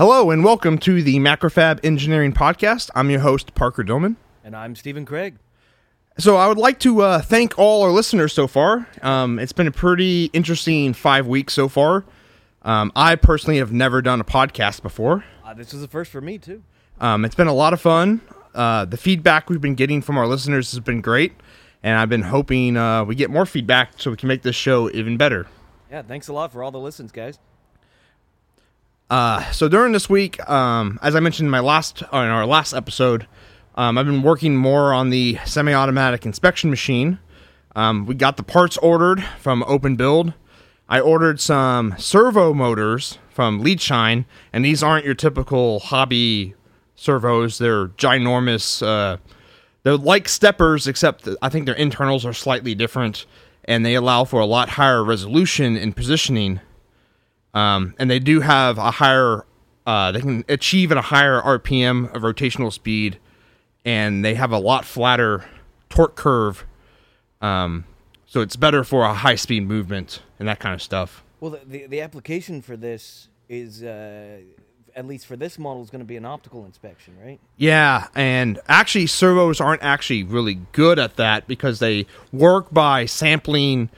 Hello and welcome to the MacroFab Engineering Podcast. I'm your host, Parker Dillmann. And I'm Stephen Craig. So I would like to uh, thank all our listeners so far. Um, it's been a pretty interesting five weeks so far. Um, I personally have never done a podcast before. Uh, this was the first for me too. Um, it's been a lot of fun. Uh, the feedback we've been getting from our listeners has been great, and I've been hoping uh, we get more feedback so we can make this show even better. Yeah, thanks a lot for all the listens, guys. Uh, so during this week, um, as I mentioned in my last in our last episode, um, I've been working more on the semi-automatic inspection machine. Um, we got the parts ordered from OpenBuild. I ordered some servo motors from Leadshine, and these aren't your typical hobby servos. They're ginormous. Uh, they're like steppers, except I think their internals are slightly different, and they allow for a lot higher resolution in positioning. Um, and they do have a higher, uh, they can achieve at a higher RPM of rotational speed, and they have a lot flatter torque curve. Um, so it's better for a high speed movement and that kind of stuff. Well, the the, the application for this is, uh, at least for this model, is going to be an optical inspection, right? Yeah, and actually, servos aren't actually really good at that because they work by sampling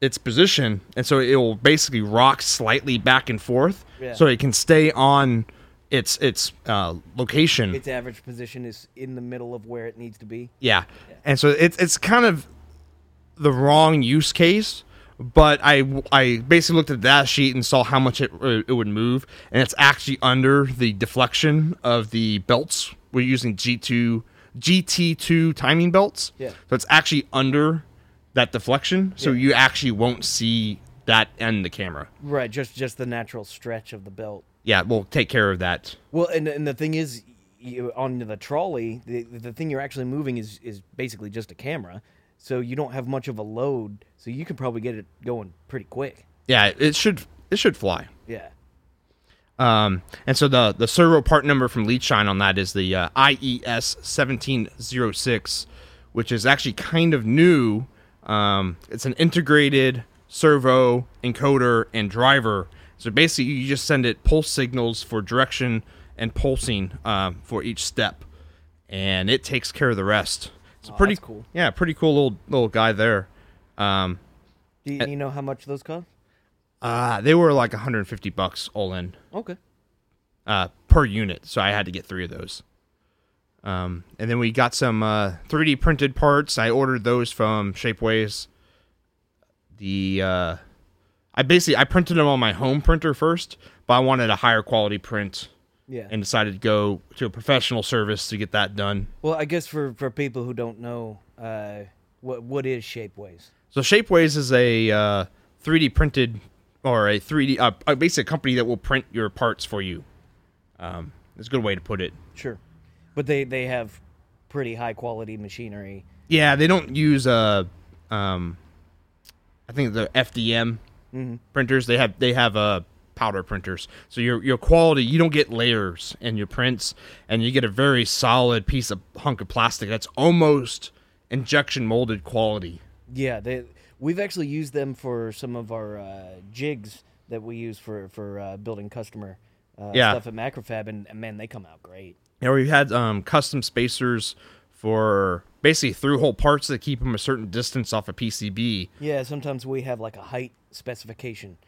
its position, and so it will basically rock slightly back and forth, Yeah. so it can stay on its its uh, location. Its average position is in the middle of where it needs to be. Yeah. And so it's it's kind of the wrong use case, but I I basically looked at that sheet and saw how much it it would move, and it's actually under the deflection of the belts. We're using G2 GT2 timing belts. Yeah. So it's actually under that deflection, so Yeah. you actually won't see that end the camera. Right, just just the natural stretch of the belt. Yeah, we'll take care of that. Well, and and the thing is, you, on the trolley, the the thing you're actually moving is is basically just a camera, so you don't have much of a load, so you can probably get it going pretty quick. Yeah, it should it should fly. Yeah. Um, and so the the servo part number from Leadshine on that is the uh, IES seventeen zero six, which is actually kind of new. Um, it's an integrated servo encoder and driver. So basically, you just send it pulse signals for direction and pulsing um, for each step, and it takes care of the rest. It's Oh, pretty that's cool. Yeah, pretty cool little little guy there. Um, Do you, you know how much those cost? uh, they were like 150 bucks all in. Okay. uh, per unit, so I had to get three of those. Um, and then we got some uh, 3D printed parts. I ordered those from Shapeways. The uh, I basically I printed them on my home printer first, but I wanted a higher quality print Yeah. and decided to go to a professional service to get that done. Well, I guess for, for people who don't know, uh, what what is Shapeways? So Shapeways is a uh, 3D printed or a 3D uh, basically a company that will print your parts for you. Um, it's a good way to put it. Sure, but they they have pretty high quality machinery. Yeah, they don't use uh um I think the FDM printers. They have they have uh powder printers. So your your quality, you don't get layers in your prints and you get a very solid piece of hunk of plastic that's almost injection molded quality. Yeah, they we've actually used them for some of our uh, jigs that we use for for uh, building customer uh, Yeah. stuff at MacroFab, and, and man, they come out great. Yeah, we've had um custom spacers for basically through hole parts that keep them a certain distance off a PCB. Yeah, sometimes we have like a height specification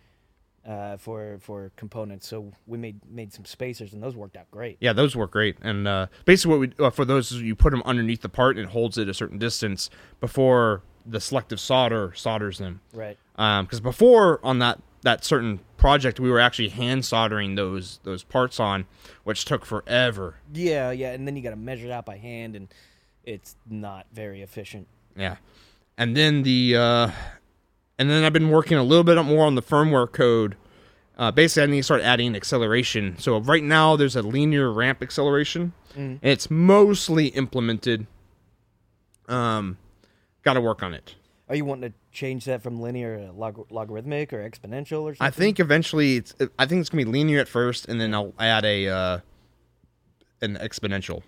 uh, for for components, so we made made some spacers, and those worked out great. Yeah, those work great. And uh, basically, what we uh, for those is you put them underneath the part and it holds it a certain distance before the selective solder solders them. Right. Because before on that that certain project, we were actually hand soldering those those parts on, which took forever. Yeah, yeah, and then you got to measure it out by hand, and it's not very efficient. Yeah, and then the uh, and then I've been working a little bit more on the firmware code. Uh, basically, I need to start adding acceleration. So right now, there's a linear ramp acceleration. And it's mostly implemented. Um, got to work on it. Are you wanting to change that from linear to log- logarithmic or exponential or something? I think eventually, it's. I think it's gonna be linear at first, and then I'll add a uh, an exponential.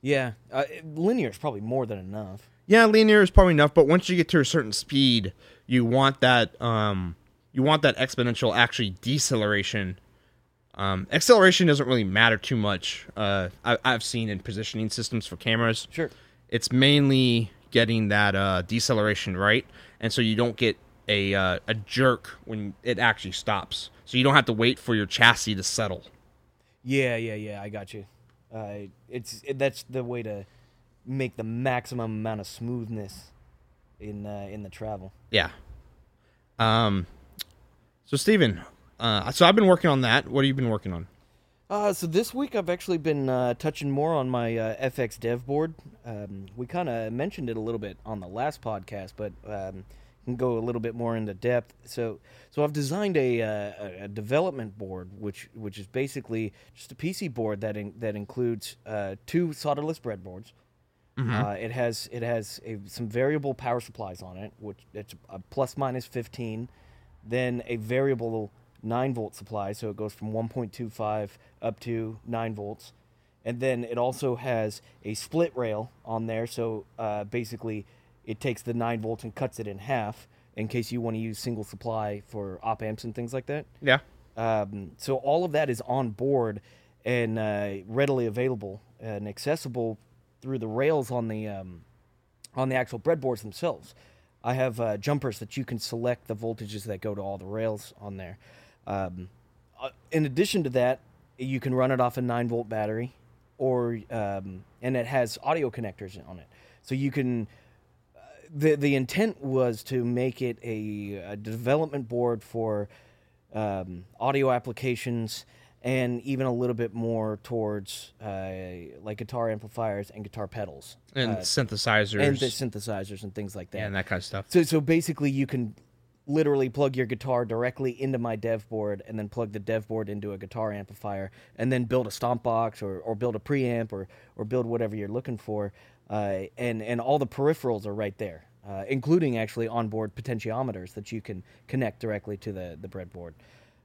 Yeah, uh, linear is probably more than enough. Yeah, linear is probably enough, but once you get to a certain speed, you want that um you want that exponential actually deceleration Um, acceleration doesn't really matter too much. Uh, I, I've seen in positioning systems for cameras. Sure. It's mainly getting that uh, deceleration right, and so you don't get a uh, a jerk when it actually stops. So you don't have to wait for your chassis to settle. Yeah, yeah, yeah. I got you. Uh, it's it, that's the way to make the maximum amount of smoothness in uh, in the travel. Yeah. Um. So Stephen, uh, so I've been working on that. What have you been working on? Uh, so this week I've actually been uh, touching more on my uh, FX dev board. Um, we kind of mentioned it a little bit on the last podcast, but um, can go a little bit more into depth. So, so I've designed a, uh, a development board, which which is basically just a PC board that in, that includes uh, two solderless breadboards. Uh, it has it has a, some variable power supplies on it, which it's a plus minus fifteen, then a variable nine volt supply, so it goes from one point two five up to nine volts, and then it also has a split rail on there. So uh, basically, it takes the nine volts and cuts it in half in case you want to use single supply for op amps and things like that. Yeah. Um, so all of that is on board and uh, readily available and accessible through the rails on the um, on the actual breadboards themselves. I have uh, jumpers that you can select the voltages that go to all the rails on there. Um, uh, in addition to that, you can run it off a nine volt battery, or um, and it has audio connectors on it, so you can the the intent was to make it a, a development board for um, audio applications and even a little bit more towards uh, like guitar amplifiers and guitar pedals And uh, synthesizers and the synthesizers and things like that. and that kind of stuff. So so basically, you can literally plug your guitar directly into my dev board and then plug the dev board into a guitar amplifier and then build a stomp box or, or build a preamp or or build whatever you're looking for. Uh, and and all the peripherals are right there, uh, including actually onboard potentiometers that you can connect directly to the the breadboard.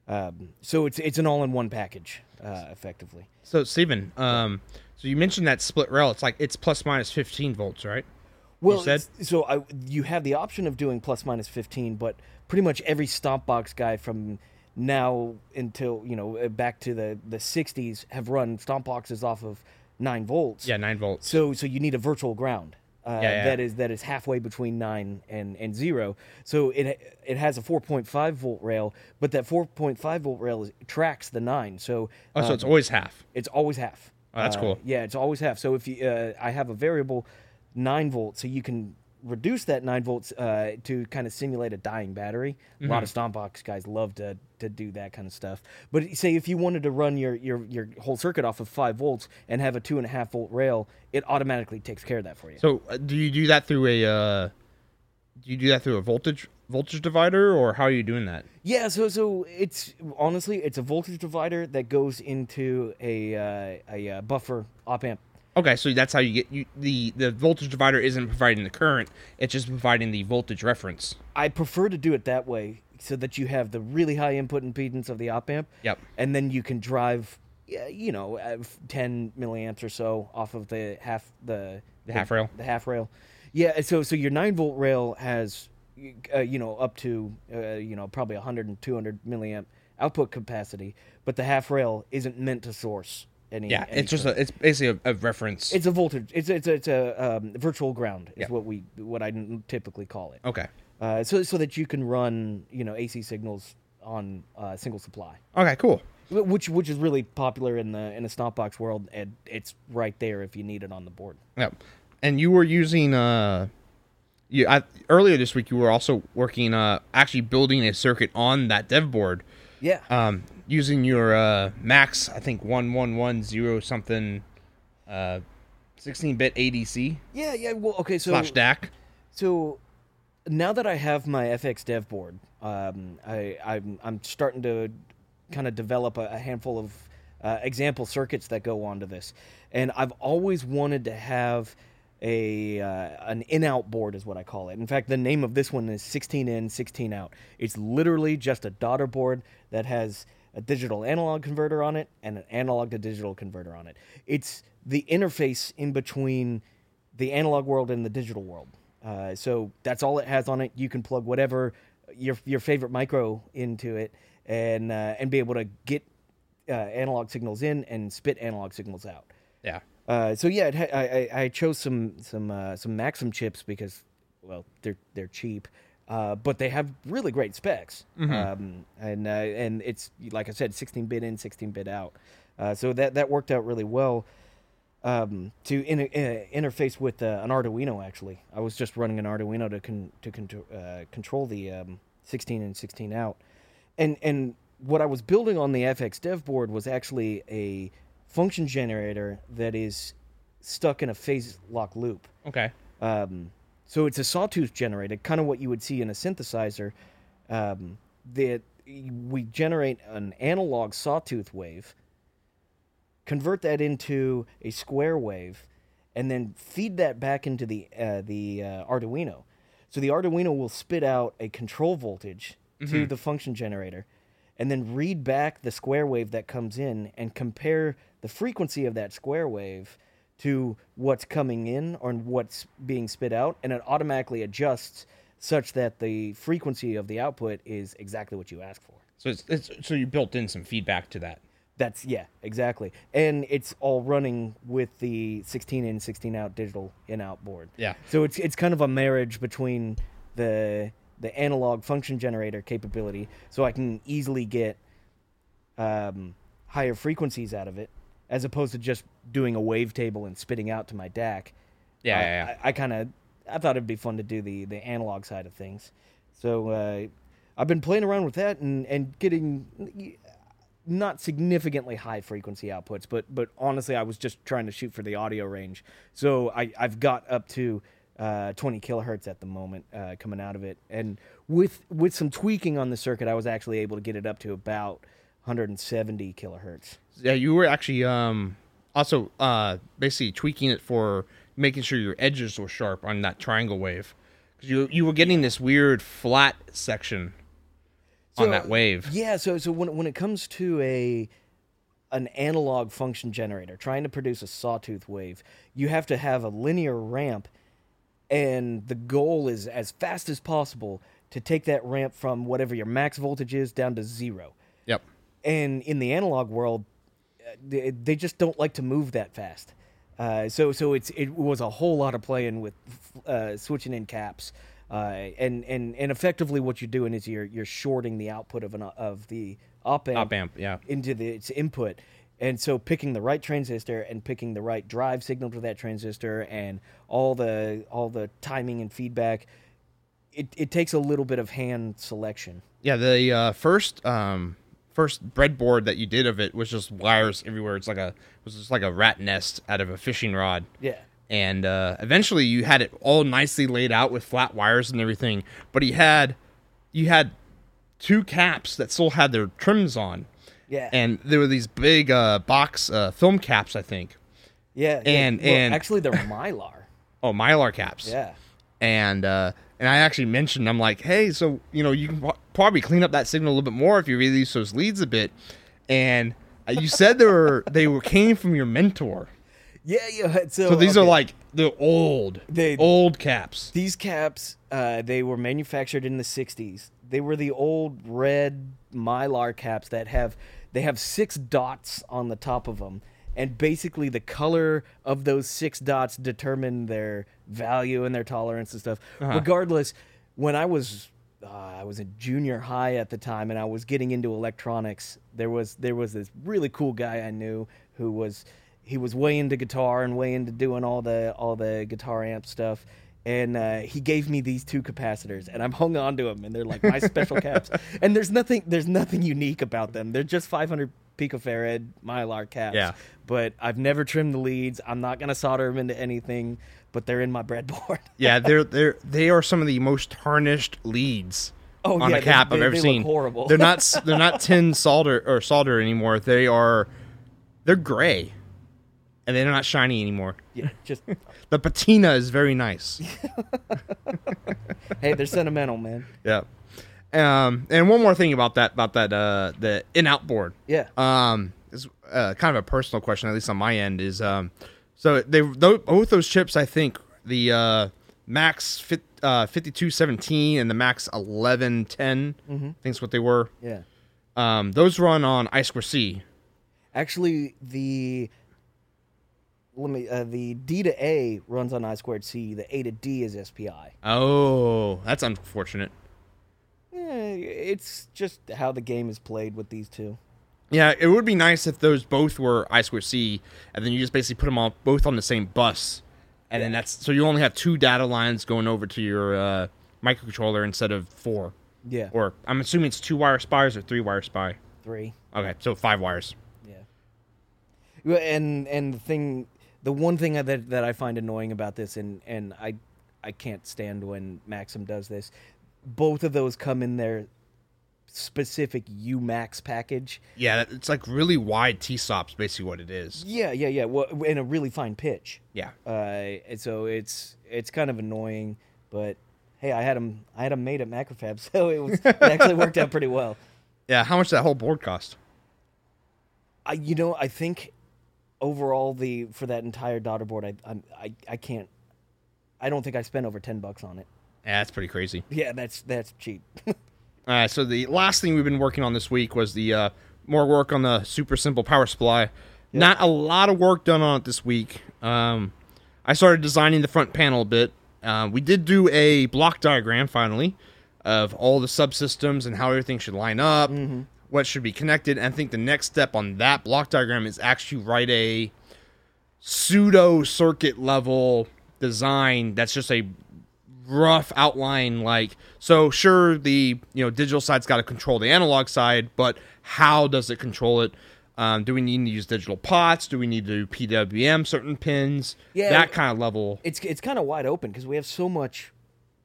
Um, so it's it's an all-in-one package, uh, effectively. So Stephen, um, so you mentioned that split rail. It's like it's plus minus fifteen volts, right? Well, so I, you have the option of doing plus minus 15, but pretty much every stomp box guy from now until you know uh, back to the the 60s have run stomp boxes off of nine volts. Yeah, nine volts. So so you need a virtual ground. Uh, Yeah, yeah. That is that is halfway between nine and, and zero. So it it has a 4.5 volt rail, but that 4.5 volt rail is, tracks the nine. So oh, so uh, it's always half. it's always half. Oh, that's Uh, cool. Yeah, it's always half. So if you, uh, I have a variable nine volts, so you can reduce that nine volts uh, to kind of simulate a dying battery. A Mm-hmm. lot of stompbox guys love to to do that kind of stuff. But say if you wanted to run your your your whole circuit off of five volts and have a two and a half volt rail, it automatically takes care of that for you. So uh, do you do that through a? Uh, do you do that through a voltage voltage divider, or how are you doing that? Yeah, so so it's honestly it's a voltage divider that goes into a uh, a uh, buffer op amp. Okay, so that's how you get you the the voltage divider isn't providing the current; it's just providing the voltage reference. I prefer to do it that way so that you have the really high input impedance of the op amp. Yep. And then you can drive, you know, uh, 10 milliamps or so off of the half the The half rail? The half rail. Yeah. So so your nine volt rail has, uh, you know, up to uh, you know probably 100 and 200 milliamp output capacity, but the half rail isn't meant to source any. Yeah, any it's just a, it's basically a, a reference. It's a voltage. It's it's a, it's a um, virtual ground is Yeah. what we what I typically call it okay. uh, so so that you can run you know AC signals on uh, single supply, Okay, cool. Which which is really popular in the in the stomp box world, and it's right there if you need it on the board. Yep. And you were using uh, you I, earlier this week. You were also working uh, actually building a circuit on that dev board, Yeah, um, using your uh Max. I think one one one zero something, uh, sixteen bit ADC yeah, yeah. Well, okay, so slash DAC. so now that I have my FX dev board, um, I I'm, I'm starting to kind of develop a, a handful of uh, example circuits that go onto this, and I've always wanted to have a uh, an in out board is what I call it. In fact, the name of this one is 16 in, 16 out. It's literally just a daughter board that has a digital analog converter on it and an analog to digital converter on it. It's the interface in between the analog world and the digital world. Uh, so that's all it has on it. You can plug whatever your your favorite micro into it and uh, and be able to get uh, analog signals in and spit analog signals out. Yeah. Uh, so yeah, it ha- I, I I chose some some uh, some Maxim chips because well they're they're cheap, uh, but they have really great specs. Um, and uh, and it's like I said, 16 bit in, 16 bit out. Uh, so that that worked out really well um, to in, uh, interface with uh, an Arduino. Actually, I was just running an Arduino to con- to con- uh, control the um, 16 and 16 out, and and what I was building on the FX Dev board was actually a function generator that is stuck in a phase lock loop. Okay. Um, so it's a sawtooth generator, kind of what you would see in a synthesizer. Um, that we generate an analog sawtooth wave, convert that into a square wave, and then feed that back into the uh, the uh, Arduino. So the Arduino will spit out a control voltage to the function generator, and then read back the square wave that comes in and compare the frequency of that square wave to what's coming in or what's being spit out, and it automatically adjusts such that the frequency of the output is exactly what you ask for. So it's, it's so you built in some feedback to that. That's yeah, exactly. And it's all running with the 16 in, 16 out digital in out board. Yeah. So it's it's kind of a marriage between the the analog function generator capability, so I can easily get um, higher frequencies out of it, as opposed to just doing a wavetable and spitting out to my DAC. Yeah, Uh, yeah, yeah. I, I kind of I thought it'd be fun to do the the analog side of things. So uh, I've been playing around with that and and getting not significantly high frequency outputs, but but honestly, I was just trying to shoot for the audio range. So I I've got up to uh, 20 kilohertz at the moment uh, coming out of it, and with with some tweaking on the circuit, I was actually able to get it up to about 170 kilohertz. Yeah, you were actually um also uh basically tweaking it for making sure your edges were sharp on that triangle wave. 'Cause you you were getting this weird flat section on that wave. Yeah, so so when when it comes to a an analog function generator trying to produce a sawtooth wave, you have to have a linear ramp and the goal is as fast as possible to take that ramp from whatever your max voltage is down to zero. Yep. And in the analog world, uh, they, they just don't like to move that fast. Uh, so so it's it was a whole lot of playing with uh, switching in caps, uh, and and and effectively what you're doing is you're you're shorting the output of an of the op amp, Op amp, yeah. into the its input. And so picking the right transistor and picking the right drive signal to that transistor and all the all the timing and feedback, it, it takes a little bit of hand selection. Yeah, the uh, first um first breadboard that you did of it was just wires everywhere. It's like a it was just like a rat nest out of a fishing rod. Yeah. and uh, eventually you had it all nicely laid out with flat wires and everything. But he had, you had two caps that still had their trims on, Yeah. and there were these big uh, box uh, film caps, I think. yeah. yeah. and- Well, and- actually they're mylar. Oh, mylar caps. Yeah. And uh, and I actually mentioned, I'm like, hey, so you know, you can probably clean up that signal a little bit more if you release those leads a bit. And uh, you said they were they were came from your mentor. Yeah, yeah. So, So these are like the old, They- old caps. these caps. Uh, they were manufactured in the '60s. They were the old red mylar caps that have they have six dots on the top of them, and basically the color of those six dots determine their value and their tolerance and stuff. Regardless, when I was uh, I was in junior high at the time, and I was getting into electronics. There was there was this really cool guy I knew who was he was way into guitar and way into doing all the all the guitar amp stuff. And uh, he gave me these two capacitors, and I'm hung on to them, and they're like my special caps. And there's nothing there's nothing unique about them. They're just 500 picofarad mylar caps. Yeah. But I've never trimmed the leads. I'm not gonna solder them into anything. But they're in my breadboard. Yeah, they're they're they are some of the most tarnished leads Oh, on yeah, a cap they- I've ever seen. horrible. They're not they're not tin solder or solder anymore. They are they're gray, and they're not shiny anymore. yeah, just The patina is very nice. hey, they're sentimental, man. yeah. Um, and one more thing about that about that uh the in out board. Yeah. Um, is uh, kind of a personal question, at least on my end. Is um, so they both those chips, I think the uh Max fit, uh fifty two seventeen and the Max eleven ten, I think is what they were. Yeah. Um, those run on I square C, Actually, the let me uh, the D to A runs on I squared C. The A to D is SPI. Oh, that's unfortunate. Eh, it's just how the game is played with these two. Yeah, it would be nice if those both were I square C, and then you just basically put them all both on the same bus, and then that's so you only have two data lines going over to your uh, microcontroller instead of four. Yeah, Or I'm assuming it's two wire SPIs or three wire SPI. three. Okay, so five wires. Yeah. And and the thing, the one thing that that I find annoying about this, and and I I can't stand when Maxim does this. Both of those come in their specific µMAX package. Yeah, it's like really wide TSSOPs, basically what it is. Yeah, yeah, yeah. Well, in a really fine pitch. Yeah. Uh, and so it's it's kind of annoying, but hey, I had them I had them made at MacroFab, so it was it actually worked out pretty well. Yeah, how much did that whole board cost? I you know I think overall the for that entire daughter board I I'm, I I can't I don't think I spent over ten bucks on it. Yeah, that's pretty crazy. Yeah, that's that's cheap. All right, so the last thing we've been working on this week was the uh, more work on the super simple power supply. Not a lot of work done on it this week. Um, I started designing the front panel a bit. Uh, we did do a block diagram finally of all the subsystems and how everything should line up, what should be connected. And I think the next step on that block diagram is actually write a pseudo circuit level design that's just a rough outline like so sure the you know digital side's got to control the analog side but how does it control it? Um, do we need to use digital pots? Do we need to do pwm certain pins? Yeah. that kind of level. It's it's kind of wide open because we have so much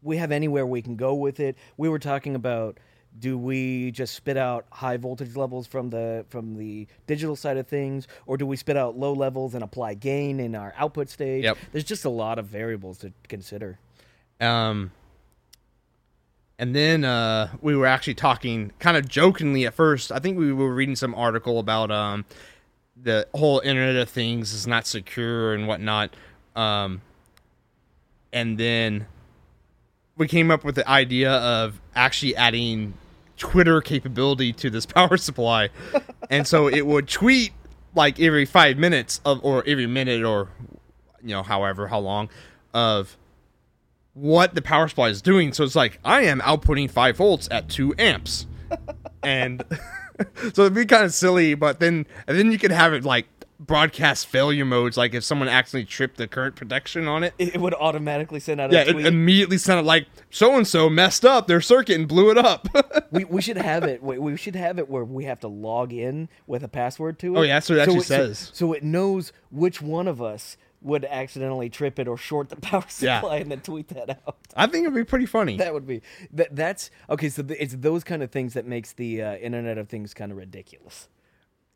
we have anywhere we can go with it. We were talking about do we just spit out high voltage levels from the from the digital side of things or do we spit out low levels and apply gain in our output stage? Yep. there's just a lot of variables to consider Um, and then uh, we were actually talking kind of jokingly at first. I think we were reading some article about um, the whole Internet of Things is not secure and whatnot. Um, and then we came up with the idea of actually adding Twitter capability to this power supply. and so it would tweet like every five minutes of, or every minute or, you know, however, how long of what the power supply is doing. So it's like I am outputting five volts at two amps, and so it'd be kind of silly. But then and then you could have it like broadcast failure modes, like if someone accidentally tripped the current protection on it. it, it would automatically send out Yeah, a it immediately sounded like so and so messed up their circuit and blew it up. we, we should have it. We, we should have it where we have to log in with a password to oh, it. Oh, yeah, that's what it actually so says. So, it knows which one of us would accidentally trip it or short the power Yeah. supply and then tweet that out. I think it'd be pretty funny. That would be that. That's okay. So th- it's those kind of things that makes the uh, Internet of Things kind of ridiculous.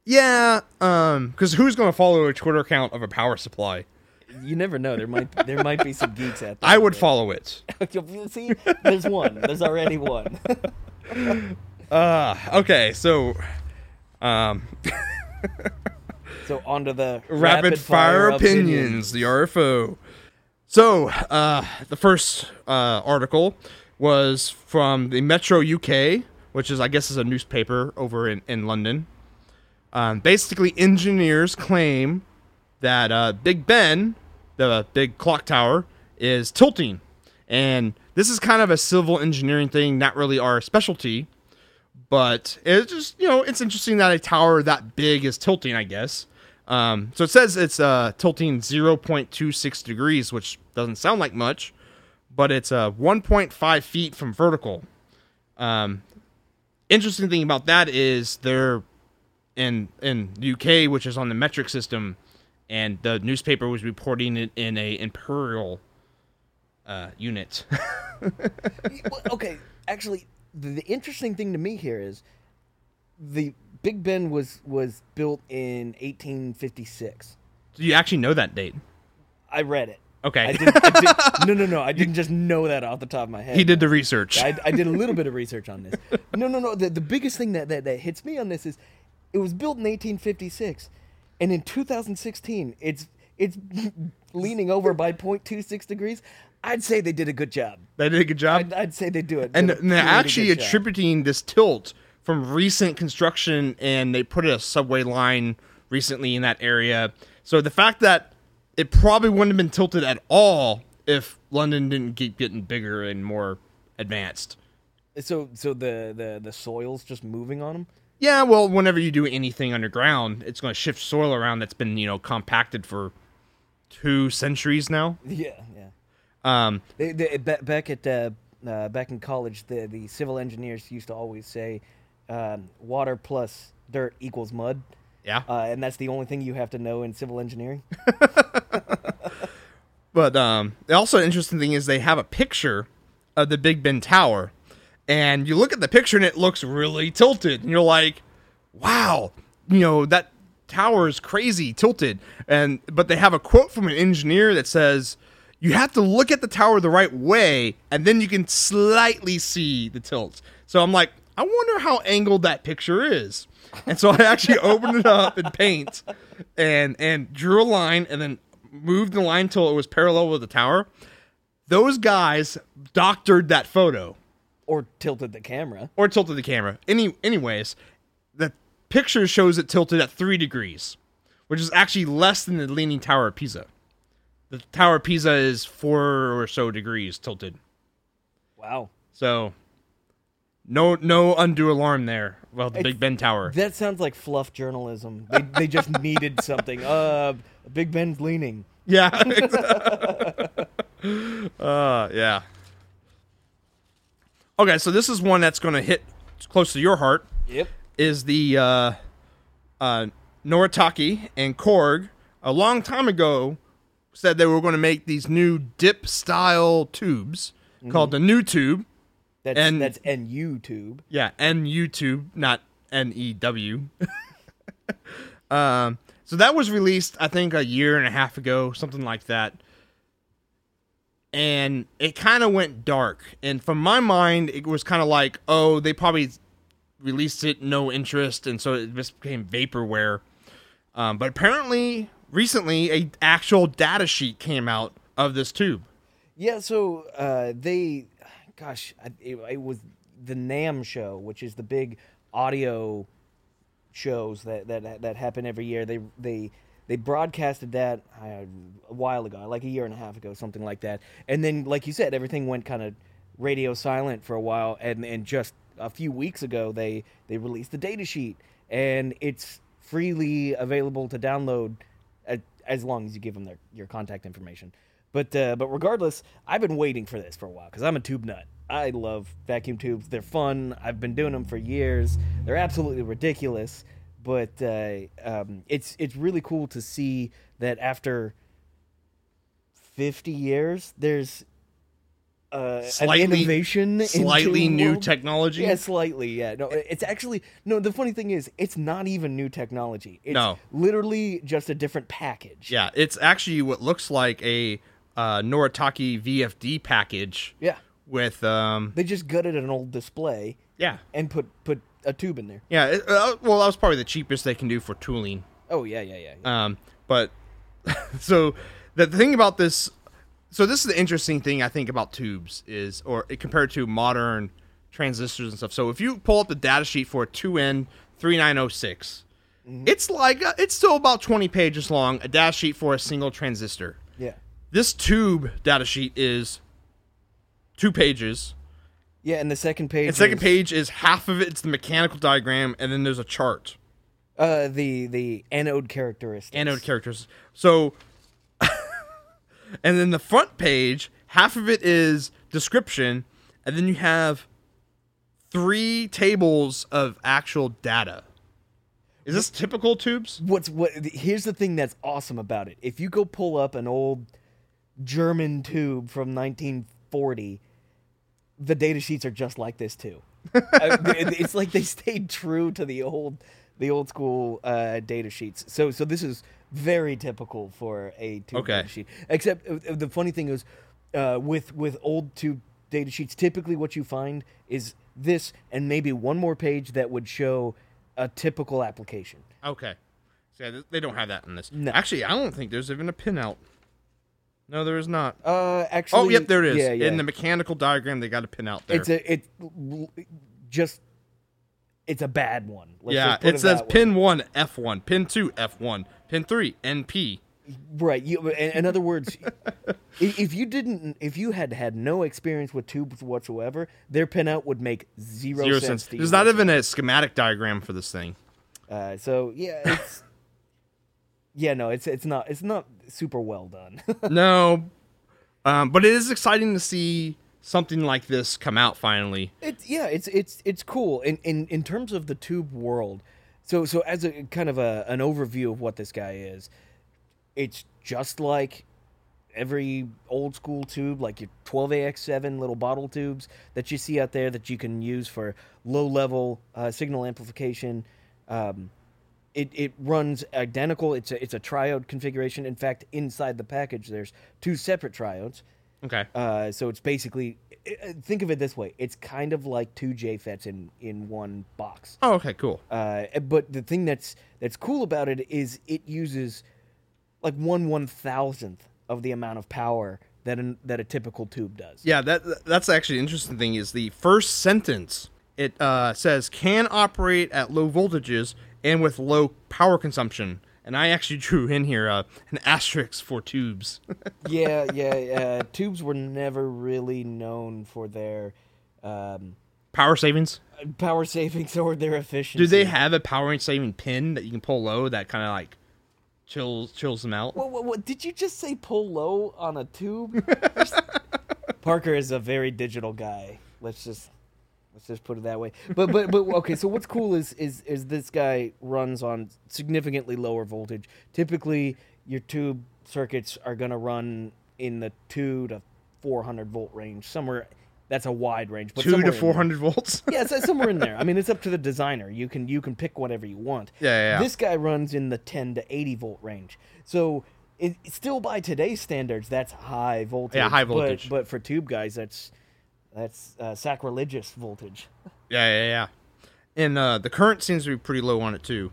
yeah, um, because who's going to follow a Twitter account of a power supply? You never know. There might there might be some geeks out there. I would follow it. See, there's one. There's already one. Uh, okay, so, um, so on to the rapid, fire, opinions, the RFO. So, uh, the first uh, article was from the Metro UK, which is, I guess, is a newspaper over in, in London. Um, basically, engineers claim that uh, Big Ben, the big clock tower, is tilting. And this is kind of a civil engineering thing, not really our specialty. But it's just, you know, it's interesting that a tower that big is tilting, I guess. Um, so it says it's uh, tilting 0.26 degrees, which doesn't sound like much, but it's uh, 1.5 feet from vertical. Um, interesting thing about that is they're in in UK, which is on the metric system, and the newspaper was reporting it in a imperial uh, unit. Well, okay, actually, the interesting thing to me here is the Big Ben was was built in 1856. Do you actually know that date? I read it. Okay, I did, I did. No, no, no. I didn't just know that off the top of my head. he did the research. I, I did a little bit of research on this. No, no, no. The, the biggest thing that, that, that hits me on this is it was built in 1856, and in 2016, it's it's leaning over by 0.26 degrees. I'd say they did a good job. they did a good job. I'd, I'd say they do it. and did a and they're actually good job. attributing this tilt from recent construction and they put a subway line recently in that area. So the fact that it probably wouldn't have been tilted at all if London didn't keep getting bigger and more advanced. So so the the the soil's just moving on them. Yeah, well, whenever you do anything underground, it's going to shift soil around that's been, you know, compacted for two centuries now. Yeah, yeah. Um, They, they, back at uh, uh, back in college, the the civil engineers used to always say, um, "Water plus dirt equals mud," yeah. uh, and that's the only thing you have to know in civil engineering. But um, also an interesting thing is they have a picture of the Big Ben Tower, and you look at the picture and it looks really tilted, and you're like, "Wow, you know that tower is crazy tilted." And but they have a quote from an engineer that says, "You have to look at the tower the right way, and then you can slightly see the tilts." So I'm like, I wonder how angled that picture is. And so I actually opened it up in paint and and drew a line and then moved the line till it was parallel with the tower. Those guys doctored that photo or tilted the camera. or tilted the camera. Any anyways, the picture shows it tilted at three degrees, which is actually less than the Leaning Tower of Pisa. The Tower of Pisa is four or so degrees tilted. Wow, So no no undue alarm there. Well, the It's- Big Ben Tower. that sounds like fluff journalism. They they just needed something. Uh, Big Ben's leaning. Yeah. uh, yeah. Okay, so this is one that's going to hit close to your heart. Yep. Is the uh, uh, Noritake and Korg a long time ago said they were going to make these new dip style tubes called the new tube. That's And- that's NU tube. Yeah, N U tube, not N E W. um, so that was released, I think, a year and a half ago, something like that. And it kind of went dark. And from my mind, it was kind of like, oh, they probably released it, no interest, and so it just became vaporware. Um, but apparently, recently, a actual data sheet came out of this tube. Yeah, so uh, they, gosh, it, it was the NAMM show, which is the big audio shows that that that happen every year. They they they broadcasted that uh, a while ago, like a year and a half ago, something like that. And then, like you said, everything went kind of radio silent for a while, and and just a few weeks ago, they they released the data sheet, and it's freely available to download a- as long as you give them their your contact information. But uh, but regardless, I've been waiting for this for a while because I'm a tube nut. I love vacuum tubes. They're fun. I've been doing them for years. They're absolutely ridiculous, but uh, um, it's it's really cool to see that after 50 years, there's uh, Slightly- an innovation, Slightly new technology. Yeah, slightly. Yeah, no, it's actually no. The funny thing is, it's not even new technology. It's No. literally just a different package. Yeah, it's actually what looks like a uh, Noritake VFD package yeah. with um They just gutted an old display yeah and put put a tube in there. yeah it, uh, well that was probably the cheapest they can do for tooling Oh yeah, yeah, yeah. yeah. um but so the thing about this so this is the interesting thing I think about tubes is or compared to modern transistors and stuff so if you pull up the data sheet for a 2N 3906 it's like uh, it's still about 20 pages long a data sheet for a single transistor yeah. This tube data sheet is two pages Yeah, and the second page. And second is, page is half of it. It's the mechanical diagram, and then there's a chart, Uh, the the anode characteristics. anode characters. So, and then the front page, half of it is description, and then you have three tables of actual data. Is this typical tubes? What's what? Here's the thing that's awesome about it. If you go pull up an old German tube from 1940, the data sheets are just like this too. It's like they stayed true to the old the old school uh, data sheets. So so this is very typical for a tube Okay. data sheet. Except uh, the funny thing is, uh, with with old tube data sheets, typically what you find is this and maybe one more page that would show a typical application. Okay. So yeah, they don't have that in this. No. Actually, I don't think there's even a pinout. No, there is not. Uh, actually, oh, yep, there it is. Yeah, yeah. In the mechanical diagram, they got a pinout there. it's a it just it's a bad one. Let's yeah, it says that way. pin one F one, pin two F one, pin three NP. Right. You, in, other words, if you didn't, if you had had no experience with tubes whatsoever, their pinout would make zero, Zero sense. sense. to you There's not even a schematic diagram for this thing. Uh, so yeah, it's yeah, no, it's it's not it's not super well done. no, um, but it is exciting to see something like this come out finally. It's yeah, it's it's it's cool in in in terms of the tube world. So so as a kind of a an overview of what this guy is, it's just like every old school tube, like your 12AX7 little bottle tubes that you see out there that you can use for low level uh, signal amplification. Um, it, it runs identical. It's a, it's a triode configuration. In fact, inside the package, there's two separate triodes. Okay. Uh, so it's basically uh, think of it this way: it's kind of like two JFETs in in one box. Oh, okay, cool. Uh, but the thing that's that's cool about it is it uses like one one thousandth of the amount of power that an, that a typical tube does. Yeah, that that's actually an interesting thing is the first sentence. It uh, says can operate at low voltages and with low power consumption. And I actually drew in here uh, an asterisk for tubes. yeah, yeah. Uh, tubes were never really known for their um, power savings. power savings or their efficiency. Do they have a power saving pin that you can pull low that kind of like chills chills them out? What, what, what, did you just say pull low on a tube? Parker is a very digital guy. Let's just let's just put it that way. But but but okay. So what's cool is is is this guy runs on significantly lower voltage. Typically, your tube circuits are going to run in the two to four hundred volt range. Somewhere that's a wide range, but Two to four hundred volts. Yeah, it's somewhere in there. I mean, it's up to the designer. You can you can pick whatever you want. Yeah, yeah, yeah. This guy runs in the 10 to 80 volt range. So it, still by today's standards, that's high voltage. Yeah, high but- voltage. But, for tube guys, that's that's uh, sacrilegious voltage. yeah, yeah, yeah. And uh, the current seems to be pretty low on it too.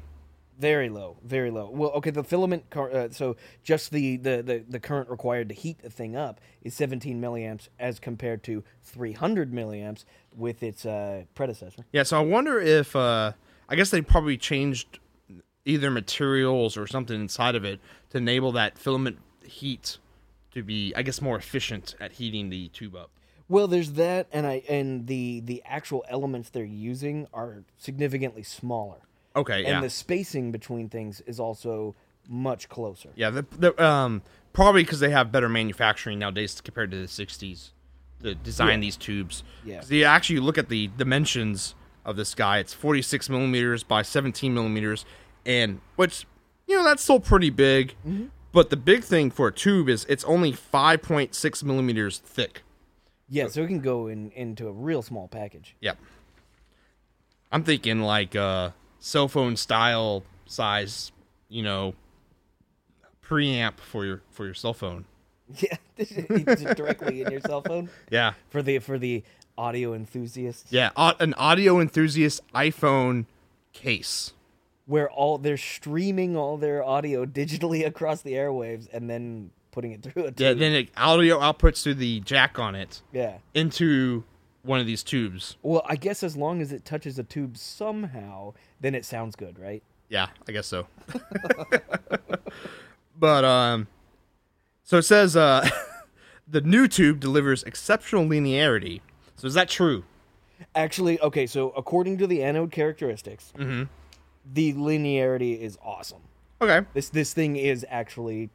Very low, very low. Well, okay, the filament, car- uh, so just the, the, the, the current required to heat the thing up is 17 milliamps as compared to 300 milliamps with its uh, predecessor. Yeah, so I wonder if uh, I guess they probably changed either materials or something inside of it to enable that filament heat to be, I guess, more efficient at heating the tube up. Well, there's that, and I and the the actual elements they're using are significantly smaller. Okay, yeah, and the spacing between things is also much closer. yeah. The, the, um, probably because they have better manufacturing nowadays compared to the '60s to design these tubes. Yeah. you actually look at the dimensions of this guy. It's 46 millimeters by 17 millimeters, and which you know that's still pretty big. Mm-hmm. But the big thing for a tube is it's only 5.6 millimeters thick. Yeah, so it can go in into a real small package. Yep. I'm thinking like uh cell phone style size, you know, preamp for your for your cell phone. Yeah, just directly in your cell phone Yeah. for the for the audio enthusiasts, Yeah, an audio enthusiast iPhone case. where all they're streaming all their audio digitally across the airwaves and then putting it through a tube. Yeah, then it audio outputs through the jack on it yeah. into one of these tubes. Well, I guess as long as it touches a tube somehow, then it sounds good, right? Yeah, I guess so. but um so it says uh the new tube delivers exceptional linearity. So is that true? Actually, okay, so according to the anode characteristics, Mm-hmm. the linearity is awesome. Okay. This this thing is actually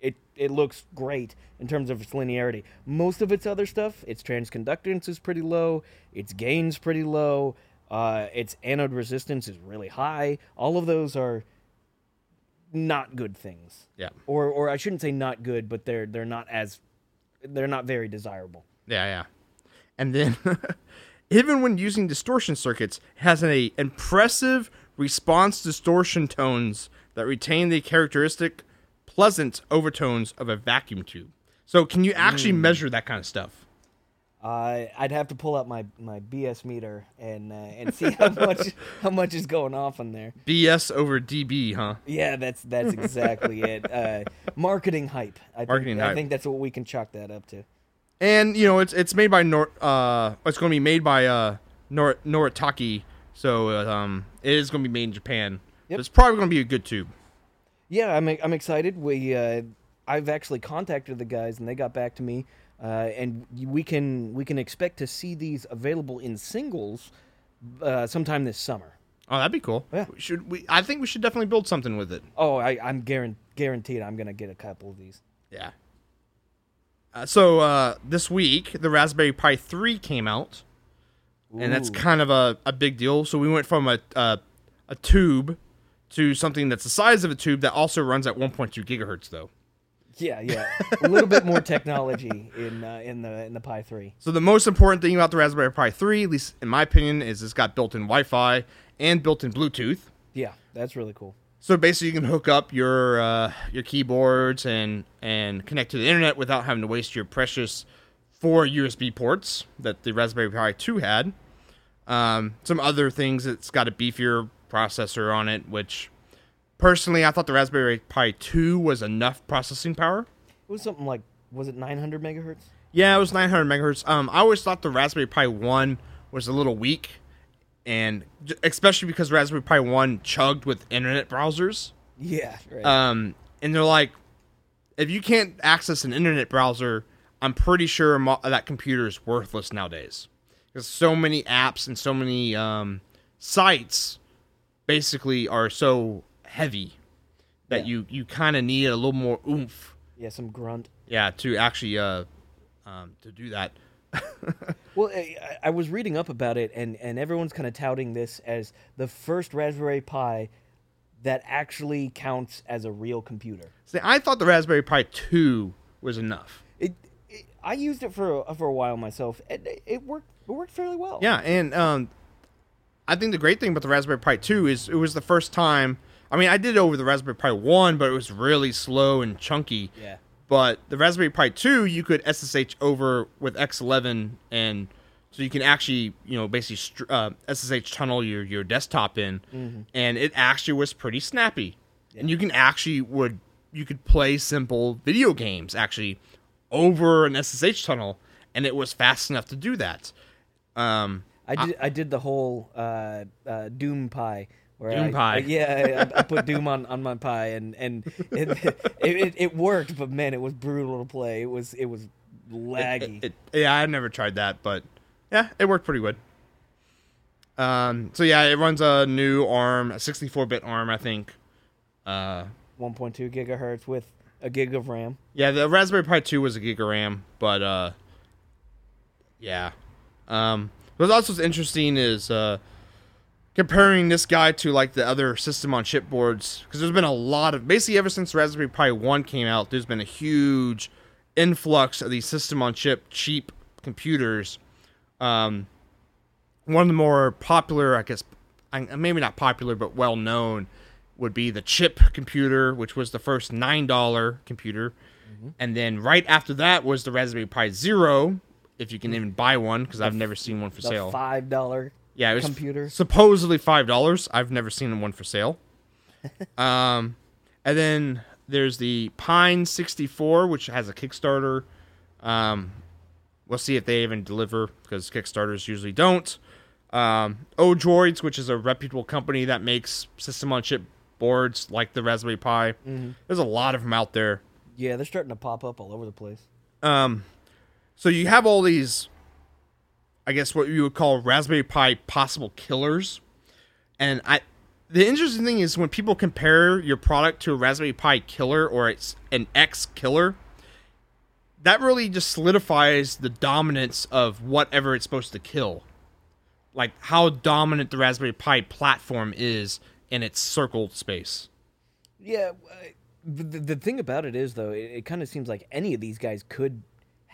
it it looks great in terms of its linearity. Most of its other stuff, its transconductance is pretty low, its gain's pretty low, uh, its anode resistance is really high. All of those are not good things. Yeah. Or or I shouldn't say not good, but they're they're not as they're not very desirable. Yeah, yeah. And then even when using distortion circuits, it has an impressive response distortion tones that retain the characteristic pleasant overtones of a vacuum tube. So can you actually measure that kind of stuff? Uh, I'd have to pull out my, my BS meter and uh, and see how much how much is going off in there. BS over DB, huh? Yeah, that's that's exactly it. Uh, marketing hype. I think, Marketing I think that's what we can chalk that up to. And you know, it's it's made by Nor uh it's going to be made by uh Nor Noritake So um, it is going to be made in Japan. Yep. It's probably going to be a good tube. Yeah, I'm I'm excited. We uh, I've actually contacted the guys and they got back to me, uh, and we can we can expect to see these available in singles uh, sometime this summer. Oh, that'd be cool. Yeah. Should we? I think we should definitely build something with it. Oh, I, I'm guaran- guaranteed I'm gonna get a couple of these. Yeah. Uh, so uh, this week, the Raspberry Pi 3 came out, and that's kind of a, a big deal. So we went from a, a a tube to something that's the size of a tube that also runs at 1.2 gigahertz, though. Yeah, yeah, a little bit more technology in uh, in the in the Pi three. So the most important thing about the Raspberry Pi 3, at least in my opinion, is it's got built-in Wi-Fi and built-in Bluetooth. Yeah, that's really cool. So basically, you can hook up your uh, your keyboards and and connect to the internet without having to waste your precious four USB ports that the Raspberry Pi 2 had. Um, some other things, it's got a beefier processor on it, which personally I thought the Raspberry Pi 2 was enough processing power. It was something like was it 900 megahertz? Yeah, it was 900 megahertz. Um, I always thought the Raspberry Pi 1 was a little weak, and especially because Raspberry Pi 1 chugged with internet browsers. Yeah, right. Um, and they're like, if you can't access an internet browser, I'm pretty sure mo- that computer is worthless nowadays. Because so many apps and so many um, sites basically are so heavy that Yeah. you, you kind of need a little more oomph, yeah, some grunt. yeah, to actually uh, um, to do that. Well, I, I was reading up about it, and, and everyone's kind of touting this as the first Raspberry Pi that actually counts as a real computer. See, I thought the Raspberry Pi 2 was enough. It, it I used it for a, for a while myself, and it, it worked it worked fairly well. Yeah, and um, I think the great thing about the Raspberry Pi 2 is it was the first time. I mean, I did it over the Raspberry Pi 1, but it was really slow and chunky. yeah, But the Raspberry Pi 2, you could SSH over with X11, and so you can actually, you know, basically str- uh, SSH tunnel your, your desktop in, and it actually was pretty snappy. And you can actually would you could play simple video games actually over an SSH tunnel, and it was fast enough to do that. Um, I did I, did the whole uh, uh, Doom Pi. Where Doom I, Pi. I- yeah, I, I put Doom on, on my Pi, and and it, it, it, it worked, but man, it was brutal to play. It was it was laggy. It, it- yeah, I've never tried that, but yeah, it worked pretty good. Um, so yeah, it runs a new ARM, a 64-bit ARM, I think. Uh, 1.2 gigahertz with a gig of RAM. yeah, the Raspberry Pi 2 was a gig of RAM, but uh, yeah. Um, what's also interesting is uh, comparing this guy to like the other system on chip boards because there's been a lot of basically ever since Raspberry Pi 1 came out, there's been a huge influx of these system on chip cheap computers. Um, one of the more popular, I guess, maybe not popular, but well known, would be the chip computer, which was the first nine dollar computer, and then right after that was the Raspberry Pi Zero, if you can even buy one, because I've never seen one for The sale. five dollar. yeah, it was computer. supposedly five dollars. I've never seen one for sale. um, and then there's the Pine 64, which has a Kickstarter. Um, we'll see if they even deliver because Kickstarters usually don't. Um, ODROIDs, which is a reputable company that makes system on chip boards like the Raspberry Pi. There's a lot of them out there. Yeah, they're starting to pop up all over the place. Um, so you have all these, I guess what you would call Raspberry Pi possible killers, and I. The interesting thing is when people compare your product to a Raspberry Pi killer or it's an X killer, that really just solidifies the dominance of whatever it's supposed to kill. Like how dominant the Raspberry Pi platform is in its circled space. Yeah, uh, the, the thing about it is though, it, it kind of seems like any of these guys could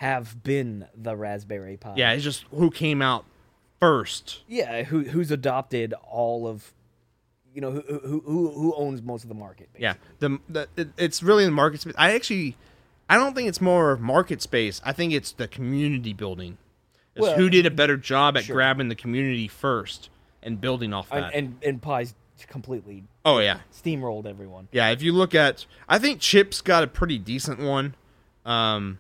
have been the Raspberry Pi. Yeah, it's just who came out first. yeah. Who who's adopted all of, you know, who who who, who owns most of the market? Yeah, the, the it, it's really in the market space. I actually, I don't think it's more market space. I think it's the community building. It's Well, who did a better job at sure. grabbing the community first and building off And, that. and and Pi's completely oh yeah, steamrolled everyone. yeah. If you look at, I think Chips got a pretty decent one. Um,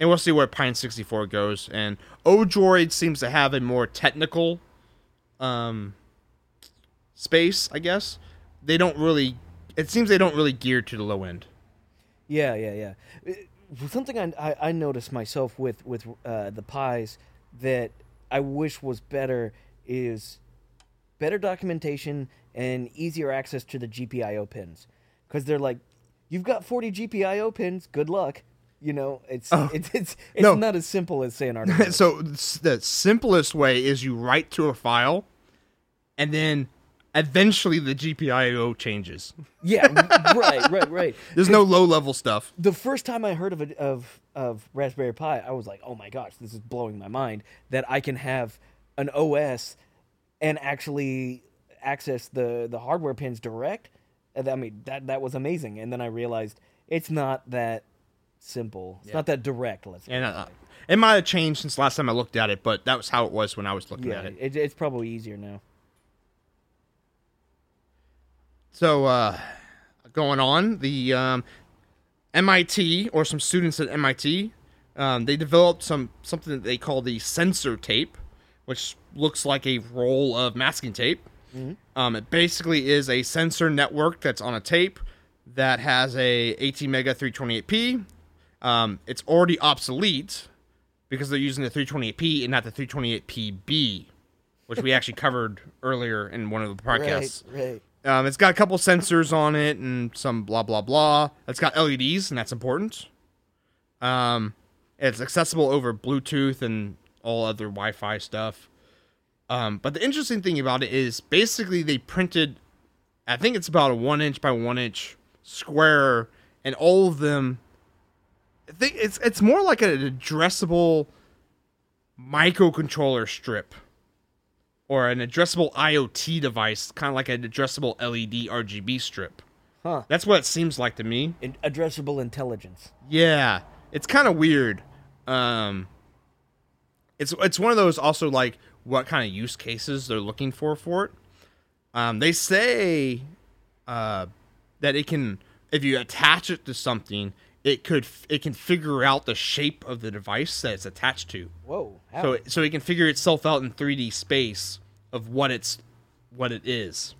and we'll see where Pine sixty four goes. And ODROID seems to have a more technical, um, space, I guess, they don't really. It seems they don't really gear to the low end. Yeah, yeah, yeah. Uh, Something I, I, I noticed myself with with uh, the pies that I wish was better is better documentation and easier access to the GPIO pins because they're like, you've got 40 GPIO pins. Good luck. You know, it's oh. it's it's, it's no. not as simple as saying Arduino. so the simplest way is you write to a file, and then eventually the GPIO changes. yeah, right, right, right. There's no low level stuff. the first time I heard of it of of Raspberry Pi, I was like, "Oh my gosh, this is blowing my mind that I can have an OS and actually access the the hardware pins direct." I mean, that that was amazing. And then I realized it's not that simple. It's not that direct. Let's And uh, it might have changed since last time I looked at it, but that was how it was when I was looking yeah, at it. it, it's probably easier now. So, uh, going on, the um, MIT or some students at MIT, um, they developed some something that they call the sensor tape, which looks like a roll of masking tape. Um, it basically is a sensor network that's on a tape that has a ATmega328P. Um, it's already obsolete because they're using the 328P and not the 328PB, which we actually covered earlier in one of the podcasts. Right, right. Um, it's got a couple sensors on it and some blah blah blah. It's got LEDs and that's important. Um, it's accessible over Bluetooth and all other Wi-Fi stuff. Um, but the interesting thing about it is basically they printed, I think it's about a one inch by one inch square, and all of them. I think it's it's more like an addressable microcontroller strip or an addressable IoT device, kind of like an addressable LED RGB strip. Huh. That's what it seems like to me. In- addressable intelligence. Yeah, it's kind of weird. Um, it's it's one of those also like what kind of use cases they're looking for for it. Um, they say uh, that it can if you attach it to something, it could it can figure out the shape of the device that it's attached to. Whoa. How? So so it can figure itself out in 3D space of what it's what it is,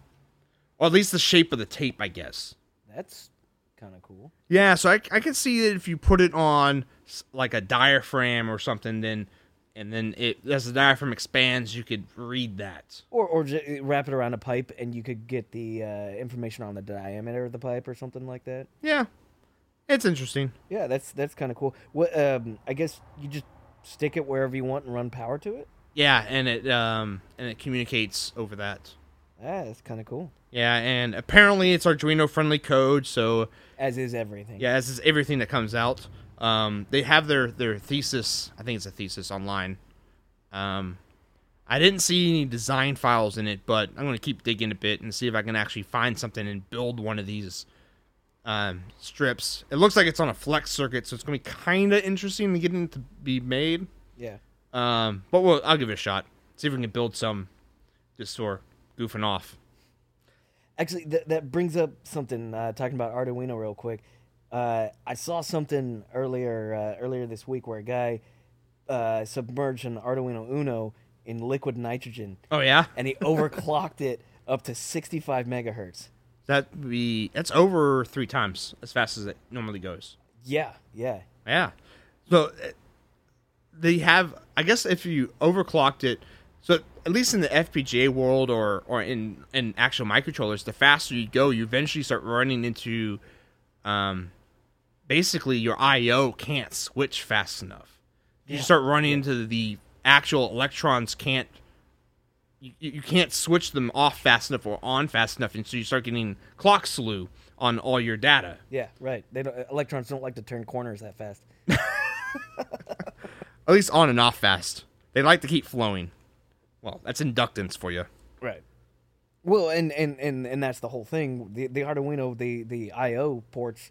or at least the shape of the tape, I guess. That's kind of cool. Yeah, so I, I can see that if you put it on like a diaphragm or something, then and then it as the diaphragm expands, you could read that. Or or j- wrap it around a pipe and you could get the uh, information on the diameter of the pipe or something like that. Yeah, it's interesting. Yeah, that's that's kind of cool. What um, I guess you just stick it wherever you want and run power to it. Yeah, and it um and it communicates over that. Yeah, that's kind of cool. Yeah, and apparently it's Arduino friendly code, so As is everything. yeah, as is everything that comes out. Um, they have their their thesis. I think it's a thesis online. Um, I didn't see any design files in it, but I'm going to keep digging a bit and see if I can actually find something and build one of these um, strips. It looks like it's on a flex circuit, so it's going to be kind of interesting to get it to be made. Yeah. Um, but we'll, I'll give it a shot. See if we can build some just for goofing off. Actually, th- that brings up something. Uh, talking about Arduino, real quick. Uh, I saw something earlier uh, earlier this week where a guy uh, submerged an Arduino Uno in liquid nitrogen, Oh yeah, and he overclocked it up to 65 megahertz. That be that's over three times as fast as it normally goes. Yeah, yeah, Yeah. So uh, they have, I guess, if you overclocked it, so at least in the FPGA world or or in in actual microcontrollers, the faster you go, you eventually start running into, um, basically your I/O can't switch fast enough. You Yeah. start running into the actual electrons can't. You, you can't switch them off fast enough or on fast enough, and so you start getting clock slew on all your data. yeah. Right. They don't, electrons don't like to turn corners that fast. At least on and off fast. They like to keep flowing. Well, that's inductance for you. Right. Well, and and and and that's the whole thing. The the Arduino, the the I/O ports,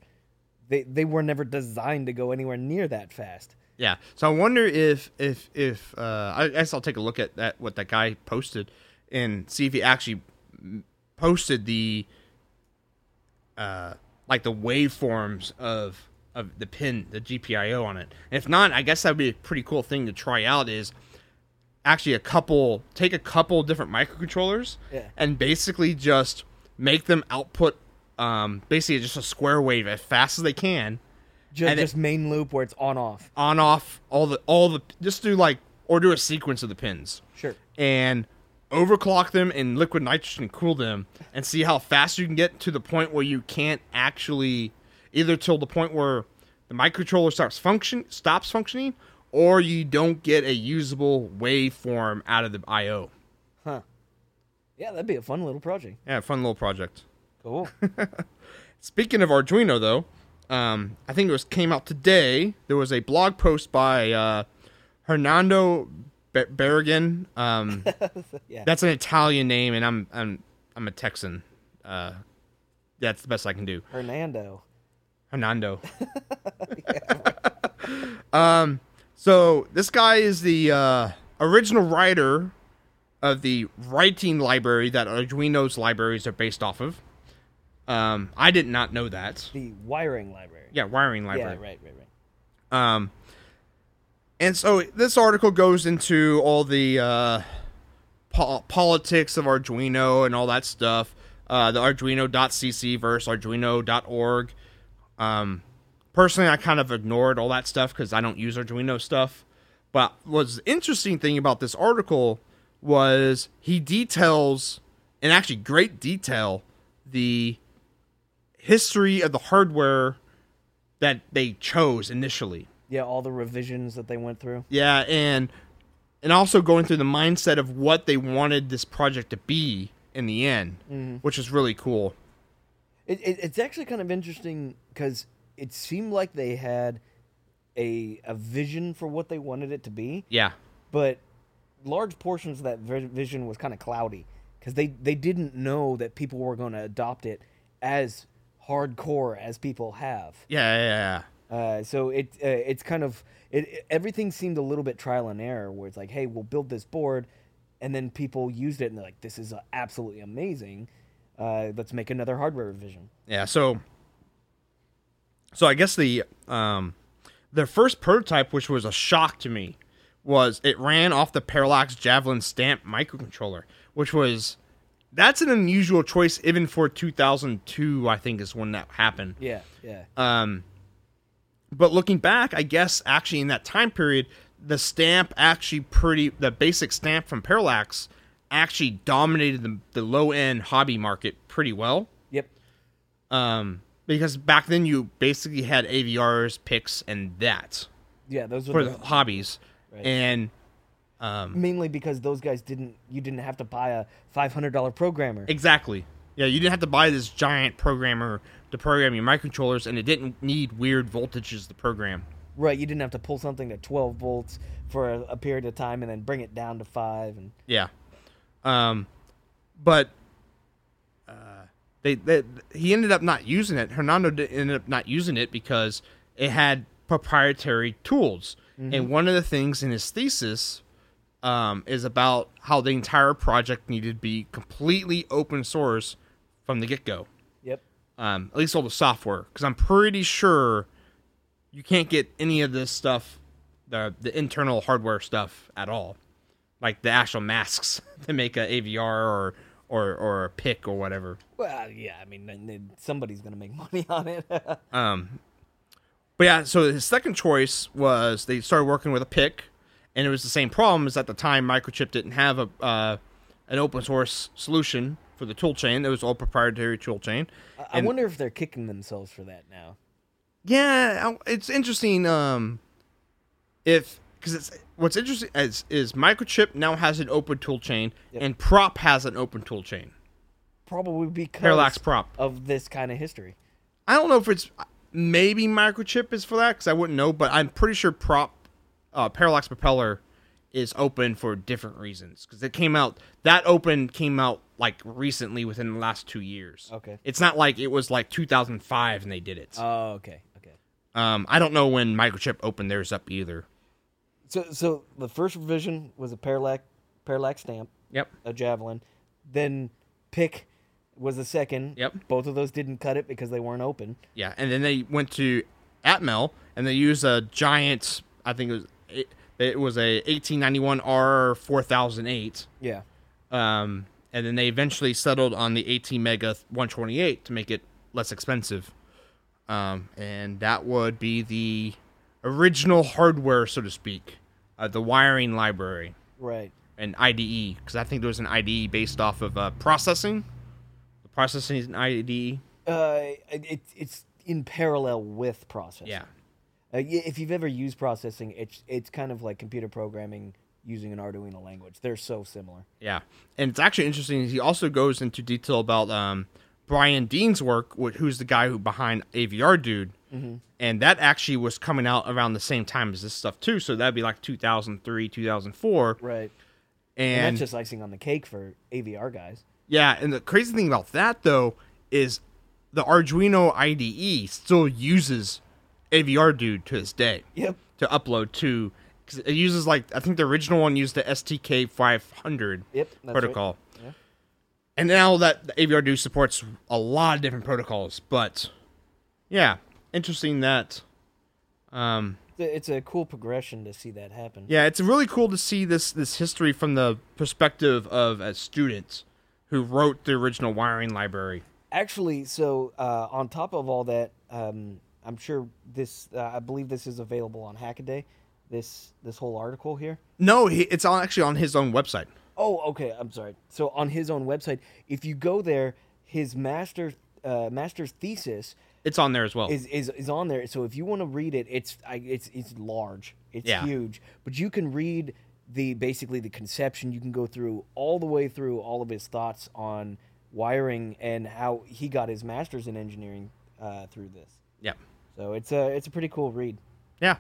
they they were never designed to go anywhere near that fast. Yeah. So I wonder if if if uh, I guess I'll take a look at that what that guy posted and see if he actually posted the uh like the waveforms of of the pin the GPIO on it. And if not, I guess that'd be a pretty cool thing to try out. Is actually a couple take a couple different microcontrollers Yeah. and basically just make them output um, basically just a square wave as fast as they can Just, just main loop where it's on off. on off all the all the just do like or do a sequence of the pins Sure. and overclock them in liquid nitrogen cool them and see how fast you can get to the point where you can't actually either till the point where the microcontroller starts function stops functioning or you don't get a usable waveform out of the IO. Huh. Yeah, that'd be a fun little project. Yeah, fun little project. Cool. Speaking of Arduino, though, um, I think it was came out today. There was a blog post by uh, Hernando Be- Barragán. Um, Yeah. that's an Italian name, and I'm I'm I'm a Texan. Uh, that's the best I can do. Hernando. Hernando. um, so this guy is the uh, original writer of the wiring library that Arduino's libraries are based off of. Um, I did not know that. The wiring library. Yeah, wiring library. Yeah, right, right, right. Um, and so this article goes into all the uh, po- politics of Arduino and all that stuff. Uh, the Arduino.cc versus Arduino.org. Um, personally, I kind of ignored all that stuff because I don't use Arduino stuff. But what's the interesting thing about this article was he details, in actually great detail, the history of the hardware that they chose initially. Yeah, all the revisions that they went through. Yeah, and and also going through the mindset of what they wanted this project to be in the end, mm-hmm. which is really cool. It, it, it's actually kind of interesting because it seemed like they had a a vision for what they wanted it to be, Yeah. but large portions of that vision was kind of cloudy because they they didn't know that people were going to adopt it as hardcore as people have. Yeah, yeah, yeah. Uh, so it uh, it's kind of it, it- everything seemed a little bit trial and error where it's like, hey, we'll build this board, and then people used it and they're like, this is uh, absolutely amazing. Uh, let's make another hardware revision. Yeah, so so I guess the um their first prototype, which was a shock to me, was it ran off the Parallax Javelin Stamp microcontroller, which was that's an unusual choice even for 2002, I think is when that happened. Yeah, yeah. Um, but looking back, I guess actually in that time period, the stamp actually pretty the basic stamp from Parallax actually dominated the, the low end hobby market pretty well. Yep. Um, because back then you basically had AVRs, PICs, and that Yeah, those for were the the, hobbies, Right. and um, mainly because those guys didn't. You didn't have to buy a five hundred dollar programmer. exactly. Yeah, you didn't have to buy this giant programmer to program your microcontrollers, and it didn't need weird voltages to program. Right. You didn't have to pull something to twelve volts for a, a period of time and then bring it down to five. And Yeah. Um, but uh, they, they he ended up not using it. Hernando did, ended up not using it because it had proprietary tools. And one of the things in his thesis um, is about how the entire project needed to be completely open source from the get go. yep. Um, at least all the software, because I'm pretty sure you can't get any of this stuff, the the internal hardware stuff at all, like the actual masks to make a AVR or or or a PIC or whatever. Well, yeah. I mean, somebody's gonna make money on it. Um, but yeah, so his second choice was they started working with a PIC, and it was the same problem. Is at the time Microchip didn't have a uh, an open source solution for the toolchain. It was all proprietary toolchain. I- I And- wonder if they're kicking themselves for that now. Yeah, it's interesting. Um, if because it's what's interesting is is Microchip now has an open tool chain Yep. and Prop has an open tool chain. Probably because Parallax Prop. of this kind of history. I don't know if it's maybe Microchip is for that because I wouldn't know, but I'm pretty sure Prop uh, Parallax Propeller is open for different reasons because it came out that open came out like recently within the last two years. Okay. It's not like it was like 2005 and they did it. Oh, okay, okay. um, I don't know when Microchip opened theirs up either. So, so the first revision was a parallax parallax stamp, Yep. a javelin. Then PIC was the second. Yep. Both of those didn't cut it because they weren't open. Yeah, and then they went to Atmel and they used a giant. I think it was. It, It was a AT91R40008. Yeah. Um, and then they eventually settled on the 18 mega 128 to make it less expensive. Um, and that would be the original hardware, so to speak, uh, the wiring library Right. and IDE, because I think there was an IDE based off of uh, processing. The processing is an IDE. Uh, it, it's in parallel with processing. Yeah. Uh, if you've ever used processing, it's it's kind of like computer programming using an Arduino language. They're so similar. Yeah, and it's actually interesting. He also goes into detail about um, Brian Dean's work, wh- who's the guy who behind AVRDUDE, and that actually was coming out around the same time as this stuff too. So that'd be like 2003, 2004, Right. and, And, that's just icing on the cake for AVR guys. yeah. And the crazy thing about that though is the Arduino IDE still uses AVRDUDE to this day. Yep. to upload to because it uses like I think the original one used the STK 500 Yep, that's right. protocol. Yeah. And now that the AVRDUDE supports a lot of different protocols, but yeah, interesting that. Um, It's a- It's a cool progression to see that happen. yeah, it's really cool to see this this history from the perspective of a student who wrote the original wiring library. Actually, so uh, on top of all that, um, I'm sure this. Uh, I believe this is available on Hackaday. This this whole article here. No, he, it's on, actually on his own website. Oh, okay. I'm sorry. So on his own website, if you go there, his master uh, master's thesis It's on there as well. is, is is on there. So if you want to read it, it's I, it's it's large. It's Yeah. huge. But you can read the basically the conception. You can go through all the way through all of his thoughts on wiring and how he got his master's in engineering uh, through this. yeah. So it's a it's a pretty cool read. Yeah.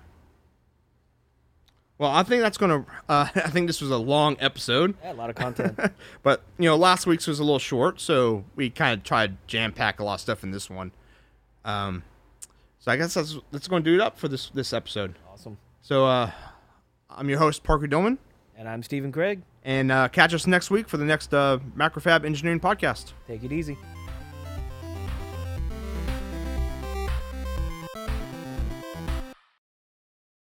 Well, I think that's gonna. Uh, I think this was a long episode, Yeah, a lot of content. but you know, last week's was a little short, so we kind of tried jam pack a lot of stuff in this one. Um, so I guess that's that's going to do it up for this this episode. awesome. So uh, I'm your host Parker Dillmann, And I'm Stephen Kraig. and uh, catch us next week for the next uh, MacroFab Engineering podcast. Take it easy.